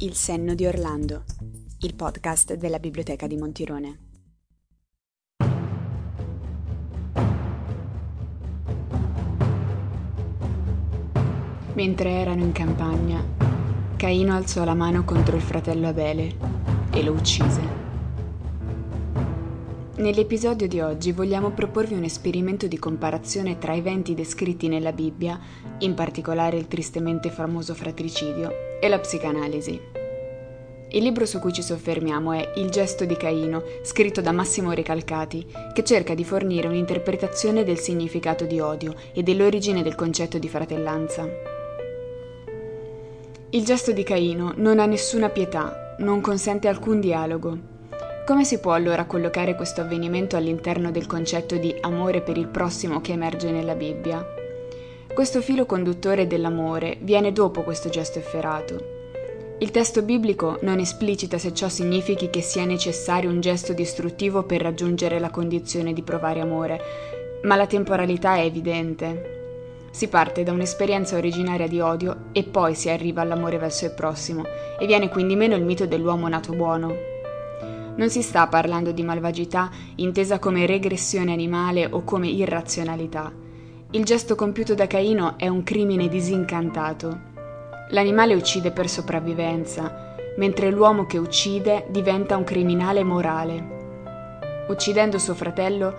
Il senno di Orlando, il podcast della Biblioteca di Montirone. Mentre erano in campagna, Caino alzò la mano contro il fratello Abele e lo uccise. Nell'episodio di oggi vogliamo proporvi un esperimento di comparazione tra eventi descritti nella Bibbia, in particolare il tristemente famoso fratricidio, e la psicanalisi. Il libro su cui ci soffermiamo è Il gesto di Caino, scritto da Massimo Recalcati, che cerca di fornire un'interpretazione del significato di odio e dell'origine del concetto di fratellanza. Il gesto di Caino non ha nessuna pietà, non consente alcun dialogo, come si può allora collocare questo avvenimento all'interno del concetto di amore per il prossimo che emerge nella Bibbia? Questo filo conduttore dell'amore viene dopo questo gesto efferato. Il testo biblico non esplicita se ciò significhi che sia necessario un gesto distruttivo per raggiungere la condizione di provare amore, ma la temporalità è evidente. Si parte da un'esperienza originaria di odio e poi si arriva all'amore verso il prossimo, e viene quindi meno il mito dell'uomo nato buono, non si sta parlando di malvagità intesa come regressione animale o come irrazionalità. Il gesto compiuto da Caino è un crimine disincantato. L'animale uccide per sopravvivenza, mentre l'uomo che uccide diventa un criminale morale. Uccidendo suo fratello,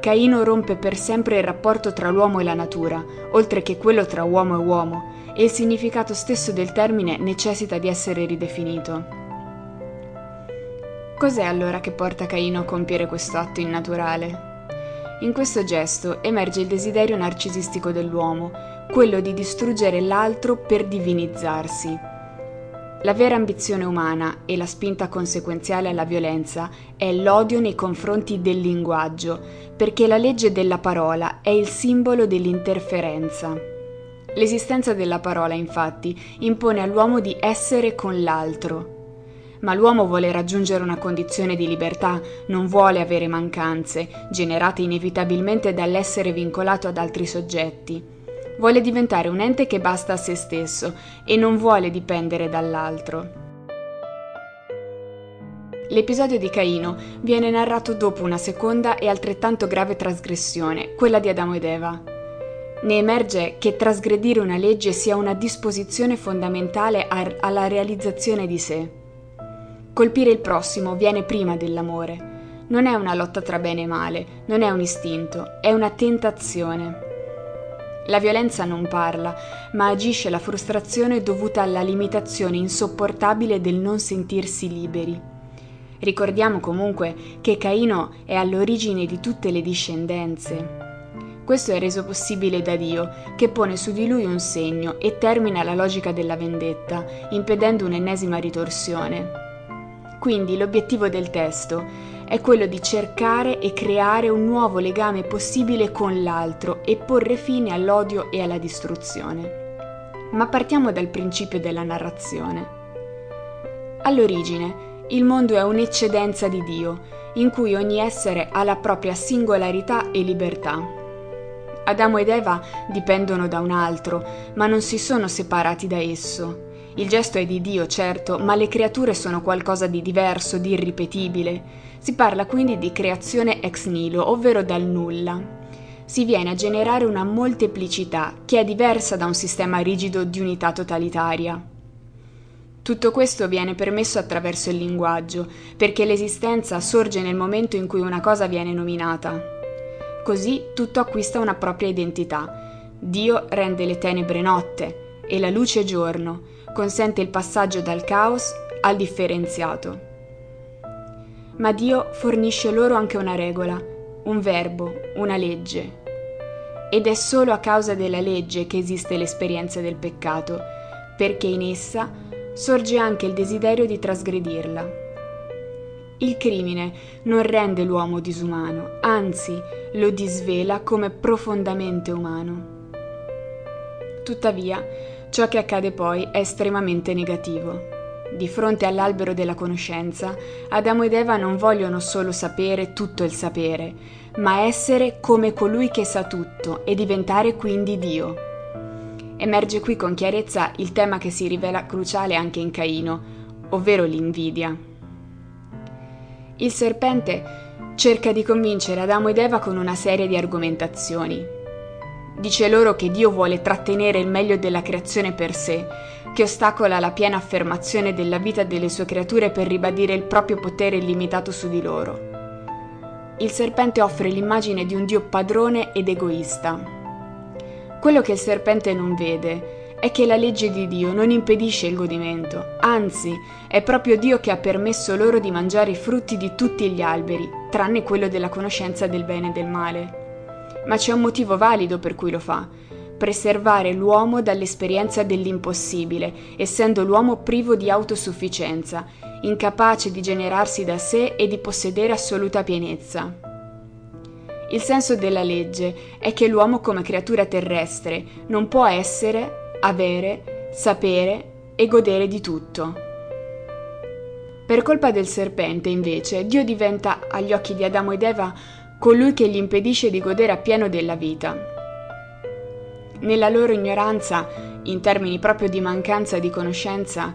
Caino rompe per sempre il rapporto tra l'uomo e la natura, oltre che quello tra uomo e uomo, e il significato stesso del termine necessita di essere ridefinito. Cos'è allora che porta Caino a compiere questo atto innaturale? In questo gesto emerge il desiderio narcisistico dell'uomo, quello di distruggere l'altro per divinizzarsi. La vera ambizione umana e la spinta conseguenziale alla violenza è l'odio nei confronti del linguaggio, perché la legge della parola è il simbolo dell'interferenza. L'esistenza della parola, infatti, impone all'uomo di essere con l'altro, ma l'uomo vuole raggiungere una condizione di libertà, non vuole avere mancanze, generate inevitabilmente dall'essere vincolato ad altri soggetti. Vuole diventare un ente che basta a se stesso e non vuole dipendere dall'altro. L'episodio di Caino viene narrato dopo una seconda e altrettanto grave trasgressione, quella di Adamo ed Eva. Ne emerge che trasgredire una legge sia una disposizione fondamentale alla realizzazione di sé. Colpire il prossimo viene prima dell'amore. Non è una lotta tra bene e male, non è un istinto, è una tentazione. La violenza non parla, ma agisce la frustrazione dovuta alla limitazione insopportabile del non sentirsi liberi. Ricordiamo comunque che Caino è all'origine di tutte le discendenze. Questo è reso possibile da Dio, che pone su di lui un segno e termina la logica della vendetta, impedendo un'ennesima ritorsione. Quindi l'obiettivo del testo è quello di cercare e creare un nuovo legame possibile con l'altro e porre fine all'odio e alla distruzione. Ma partiamo dal principio della narrazione. All'origine, il mondo è un'eccedenza di Dio, in cui ogni essere ha la propria singolarità e libertà. Adamo ed Eva dipendono da un altro, ma non si sono separati da esso. Il gesto è di Dio, certo, ma le creature sono qualcosa di diverso, di irripetibile. Si parla quindi di creazione ex nihilo, ovvero dal nulla. Si viene a generare una molteplicità che è diversa da un sistema rigido di unità totalitaria. Tutto questo viene permesso attraverso il linguaggio, perché l'esistenza sorge nel momento in cui una cosa viene nominata. Così tutto acquista una propria identità. Dio rende le tenebre notte e la luce giorno, consente il passaggio dal caos al differenziato. Ma Dio fornisce loro anche una regola, un verbo, una legge. Ed è solo a causa della legge che esiste l'esperienza del peccato, perché in essa sorge anche il desiderio di trasgredirla. Il crimine non rende l'uomo disumano, anzi lo disvela come profondamente umano. Tuttavia, Ciò che accade poi è estremamente negativo. Di fronte all'albero della conoscenza, Adamo ed Eva non vogliono solo sapere tutto il sapere, ma essere come colui che sa tutto e diventare quindi Dio. Emerge qui con chiarezza il tema che si rivela cruciale anche in Caino, ovvero l'invidia. Il serpente cerca di convincere Adamo ed Eva con una serie di argomentazioni. Dice loro che Dio vuole trattenere il meglio della creazione per sé, che ostacola la piena affermazione della vita delle sue creature per ribadire il proprio potere illimitato su di loro. Il serpente offre l'immagine di un Dio padrone ed egoista, quello che il serpente non vede è che la legge di Dio non impedisce il godimento, anzi è proprio Dio che ha permesso loro di mangiare i frutti di tutti gli alberi, tranne quello della conoscenza del bene e del male. Ma c'è un motivo valido per cui lo fa, preservare l'uomo dall'esperienza dell'impossibile, essendo l'uomo privo di autosufficienza, incapace di generarsi da sé e di possedere assoluta pienezza. Il senso della legge è che l'uomo come creatura terrestre non può essere, avere, sapere e godere di tutto. Per colpa del serpente, invece, Dio diventa agli occhi di Adamo ed Eva colui che gli impedisce di godere appieno della vita. Nella loro ignoranza, in termini proprio di mancanza di conoscenza,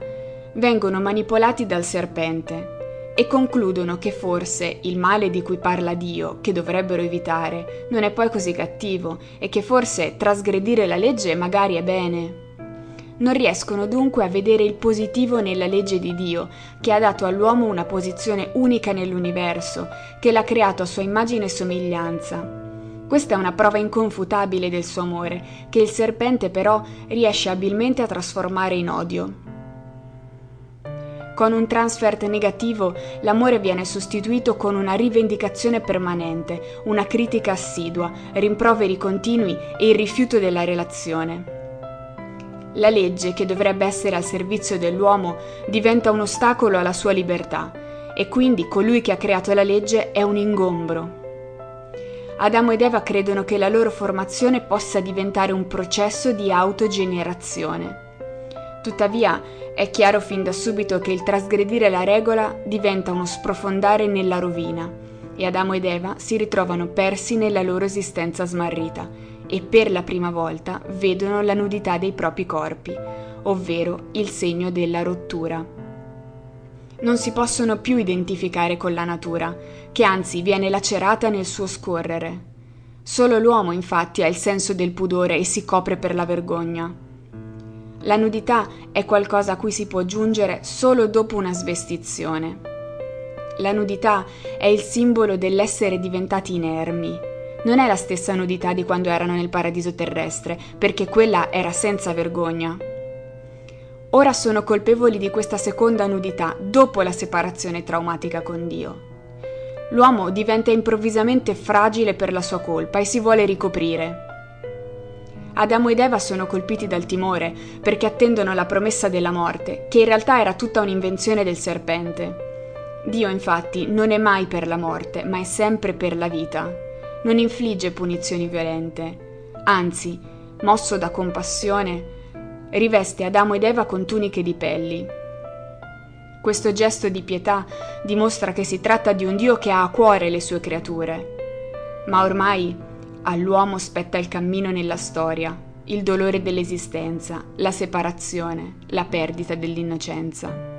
vengono manipolati dal serpente e concludono che forse il male di cui parla Dio, che dovrebbero evitare, non è poi così cattivo e che forse trasgredire la legge magari è bene. Non riescono dunque a vedere il positivo nella legge di Dio, che ha dato all'uomo una posizione unica nell'universo, che l'ha creato a sua immagine e somiglianza. Questa è una prova inconfutabile del suo amore, che il serpente però riesce abilmente a trasformare in odio. Con un transfert negativo, l'amore viene sostituito con una rivendicazione permanente, una critica assidua, rimproveri continui e il rifiuto della relazione. La legge, che dovrebbe essere al servizio dell'uomo, diventa un ostacolo alla sua libertà e quindi colui che ha creato la legge è un ingombro. Adamo ed Eva credono che la loro formazione possa diventare un processo di autogenerazione. Tuttavia, è chiaro fin da subito che il trasgredire la regola diventa uno sprofondare nella rovina e Adamo ed Eva si ritrovano persi nella loro esistenza smarrita e per la prima volta vedono la nudità dei propri corpi, ovvero il segno della rottura. Non si possono più identificare con la natura, che anzi viene lacerata nel suo scorrere. Solo l'uomo infatti ha il senso del pudore e si copre per la vergogna. La nudità è qualcosa a cui si può giungere solo dopo una svestizione. La nudità è il simbolo dell'essere diventati inermi. Non è la stessa nudità di quando erano nel paradiso terrestre, perché quella era senza vergogna. Ora sono colpevoli di questa seconda nudità dopo la separazione traumatica con Dio. L'uomo diventa improvvisamente fragile per la sua colpa e si vuole ricoprire. Adamo ed Eva sono colpiti dal timore perché attendono la promessa della morte, che in realtà era tutta un'invenzione del serpente. Dio infatti non è mai per la morte, ma è sempre per la vita. Non infligge punizioni violente. Anzi, mosso da compassione, riveste Adamo ed Eva con tuniche di pelli. Questo gesto di pietà dimostra che si tratta di un Dio che ha a cuore le sue creature. Ma ormai All'uomo spetta il cammino nella storia, il dolore dell'esistenza, la separazione, la perdita dell'innocenza.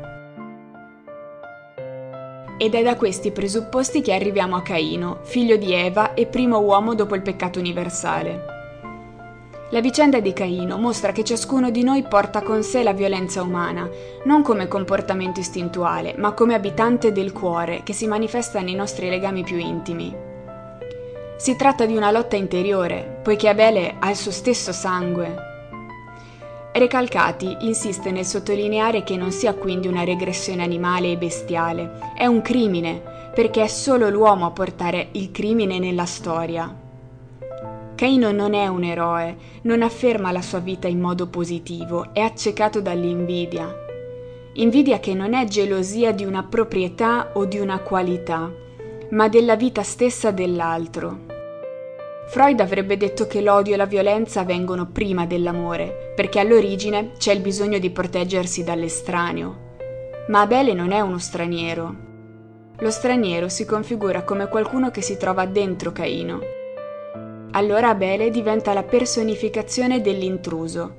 Ed è da questi presupposti che arriviamo a Caino, figlio di Eva e primo uomo dopo il peccato universale. La vicenda di Caino mostra che ciascuno di noi porta con sé la violenza umana, non come comportamento istintuale, ma come abitante del cuore che si manifesta nei nostri legami più intimi. Si tratta di una lotta interiore, poiché Abele ha il suo stesso sangue. Recalcati insiste nel sottolineare che non sia quindi una regressione animale e bestiale, è un crimine, perché è solo l'uomo a portare il crimine nella storia. Caino non è un eroe, non afferma la sua vita in modo positivo, è accecato dall'invidia. Invidia che non è gelosia di una proprietà o di una qualità, ma della vita stessa dell'altro. Freud avrebbe detto che l'odio e la violenza vengono prima dell'amore, perché all'origine c'è il bisogno di proteggersi dall'estraneo. Ma Abele non è uno straniero. Lo straniero si configura come qualcuno che si trova dentro Caino. Allora Abele diventa la personificazione dell'intruso.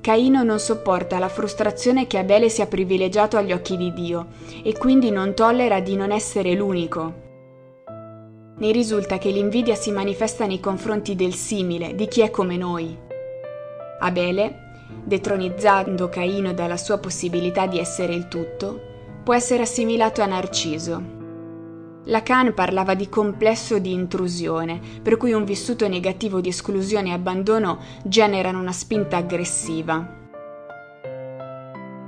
Caino non sopporta la frustrazione che Abele sia privilegiato agli occhi di Dio e quindi non tollera di non essere l'unico. Ne risulta che l'invidia si manifesta nei confronti del simile, di chi è come noi. Abele, detronizzando Caino dalla sua possibilità di essere il tutto, può essere assimilato a Narciso. Lacan parlava di complesso di intrusione, per cui un vissuto negativo di esclusione e abbandono generano una spinta aggressiva.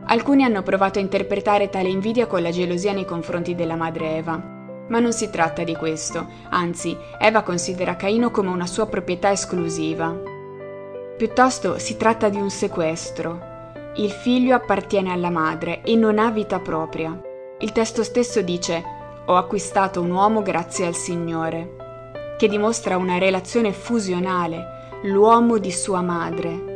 Alcuni hanno provato a interpretare tale invidia con la gelosia nei confronti della madre Eva, ma non si tratta di questo, anzi Eva considera Caino come una sua proprietà esclusiva. Piuttosto si tratta di un sequestro. Il figlio appartiene alla madre e non ha vita propria. Il testo stesso dice ho acquistato un uomo grazie al Signore, che dimostra una relazione fusionale, l'uomo di sua madre.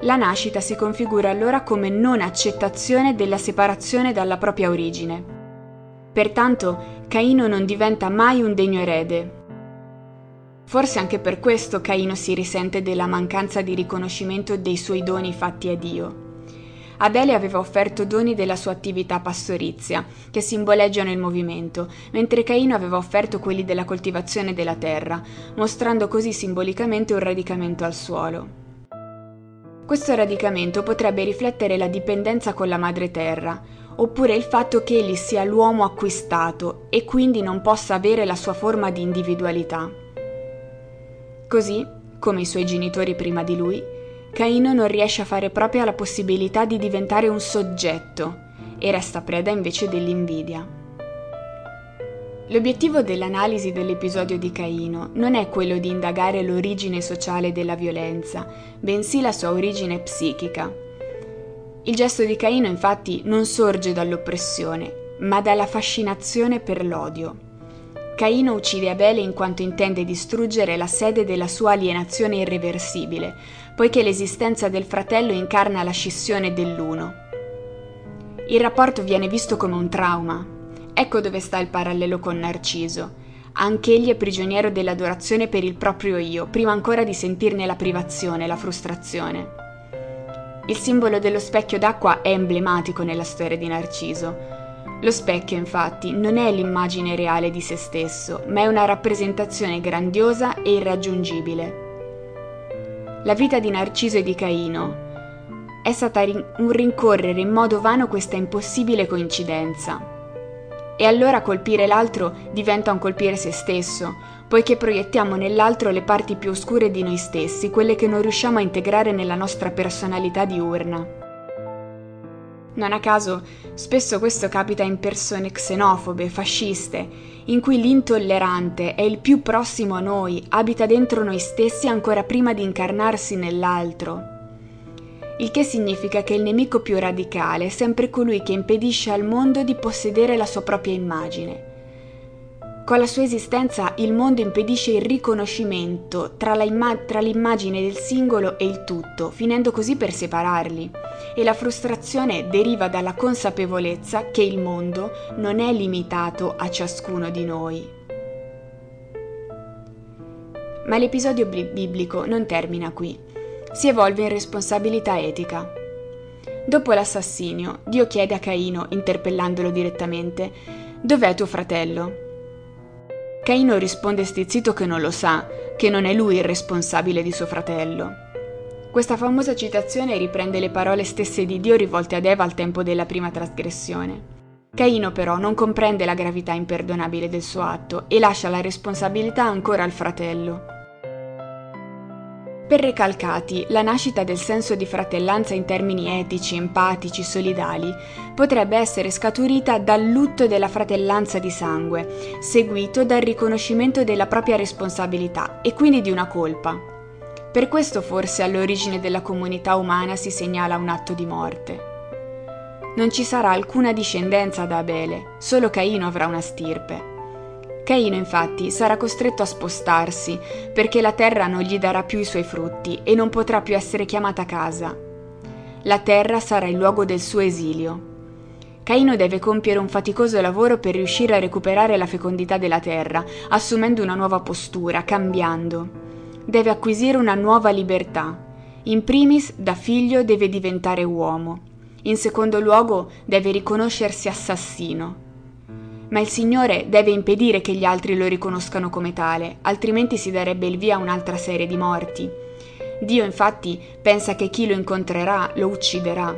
La nascita si configura allora come non accettazione della separazione dalla propria origine. Pertanto Caino non diventa mai un degno erede. Forse anche per questo Caino si risente della mancanza di riconoscimento dei suoi doni fatti a Dio. Abele aveva offerto doni della sua attività pastorizia, che simboleggiano il movimento, mentre Caino aveva offerto quelli della coltivazione della terra, mostrando così simbolicamente un radicamento al suolo. Questo radicamento potrebbe riflettere la dipendenza con la madre terra, oppure il fatto che egli sia l'uomo acquistato e quindi non possa avere la sua forma di individualità. Così, come i suoi genitori prima di lui, Caino non riesce a fare propria la possibilità di diventare un soggetto e resta preda invece dell'invidia. L'obiettivo dell'analisi dell'episodio di Caino non è quello di indagare l'origine sociale della violenza, bensì la sua origine psichica. Il gesto di Caino infatti non sorge dall'oppressione, ma dalla fascinazione per l'odio. Caino uccide Abele in quanto intende distruggere la sede della sua alienazione irreversibile, poiché l'esistenza del fratello incarna la scissione dell'uno. Il rapporto viene visto come un trauma. Ecco dove sta il parallelo con Narciso. Anch'egli è prigioniero dell'adorazione per il proprio io, prima ancora di sentirne la privazione, la frustrazione. Il simbolo dello specchio d'acqua è emblematico nella storia di Narciso. Lo specchio, infatti, non è l'immagine reale di se stesso, ma è una rappresentazione grandiosa e irraggiungibile. La vita di Narciso e di Caino è stata un rincorrere in modo vano questa impossibile coincidenza. E allora colpire l'altro diventa un colpire se stesso, poiché proiettiamo nell'altro le parti più oscure di noi stessi, quelle che non riusciamo a integrare nella nostra personalità diurna. Non a caso, spesso questo capita in persone xenofobe, fasciste, in cui l'intollerante è il più prossimo a noi, abita dentro noi stessi ancora prima di incarnarsi nell'altro. Il che significa che il nemico più radicale è sempre colui che impedisce al mondo di possedere la sua propria immagine con la sua esistenza il mondo impedisce il riconoscimento tra, imma- tra, l'immagine del singolo e il tutto, finendo così per separarli. E la frustrazione deriva dalla consapevolezza che il mondo non è limitato a ciascuno di noi. Ma l'episodio biblico non termina qui, si evolve in responsabilità etica. Dopo l'assassinio, Dio chiede a Caino, interpellandolo direttamente, Dov'è tuo fratello? Caino risponde stizzito che non lo sa, che non è lui il responsabile di suo fratello. Questa famosa citazione riprende le parole stesse di Dio rivolte ad Eva al tempo della prima trasgressione. Caino però non comprende la gravità imperdonabile del suo atto e lascia la responsabilità ancora al fratello. Per Recalcati, la nascita del senso di fratellanza in termini etici, empatici, solidali potrebbe essere scaturita dal lutto della fratellanza di sangue, seguito dal riconoscimento della propria responsabilità e quindi di una colpa. Per questo forse all'origine della comunità umana si segnala un atto di morte. Non ci sarà alcuna discendenza da Abele, solo Caino avrà una stirpe. Caino infatti sarà costretto a spostarsi perché la terra non gli darà più i suoi frutti e non potrà più essere chiamata casa. La terra sarà il luogo del suo esilio. Caino deve compiere un faticoso lavoro per riuscire a recuperare la fecondità della terra, assumendo una nuova postura, cambiando. Deve acquisire una nuova libertà In primis, da figlio deve diventare uomo. In secondo luogo, deve riconoscersi assassino. Ma il Signore deve impedire che gli altri lo riconoscano come tale, altrimenti si darebbe il via a un'altra serie di morti. Dio infatti pensa che chi lo incontrerà lo ucciderà.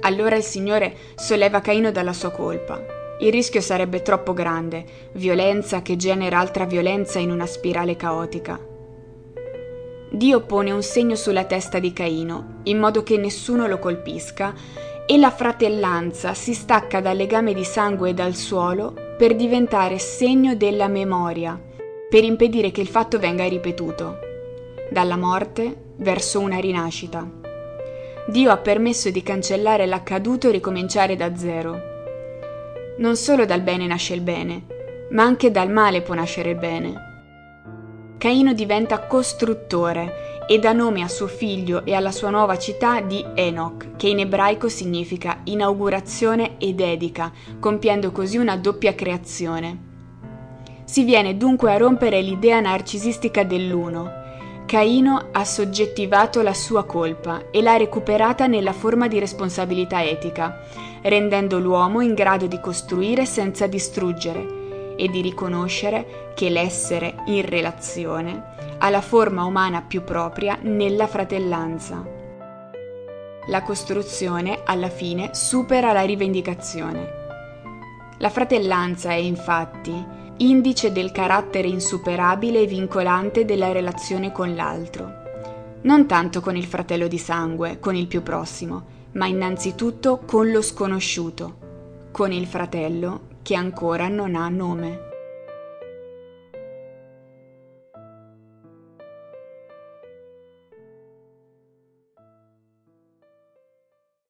Allora il Signore solleva Caino dalla sua colpa. Il rischio sarebbe troppo grande, violenza che genera altra violenza in una spirale caotica. Dio pone un segno sulla testa di Caino, in modo che nessuno lo colpisca, e la fratellanza si stacca dal legame di sangue e dal suolo per diventare segno della memoria, per impedire che il fatto venga ripetuto, dalla morte verso una rinascita. Dio ha permesso di cancellare l'accaduto e ricominciare da zero. Non solo dal bene nasce il bene, ma anche dal male può nascere il bene. Caino diventa costruttore e dà nome a suo figlio e alla sua nuova città di Enoch, che in ebraico significa inaugurazione e dedica, compiendo così una doppia creazione. Si viene dunque a rompere l'idea narcisistica dell'uno. Caino ha soggettivato la sua colpa e l'ha recuperata nella forma di responsabilità etica, rendendo l'uomo in grado di costruire senza distruggere e di riconoscere che l'essere in relazione ha la forma umana più propria nella fratellanza. La costruzione, alla fine, supera la rivendicazione. La fratellanza è infatti indice del carattere insuperabile e vincolante della relazione con l'altro. Non tanto con il fratello di sangue, con il più prossimo, ma innanzitutto con lo sconosciuto, con il fratello che ancora non ha nome.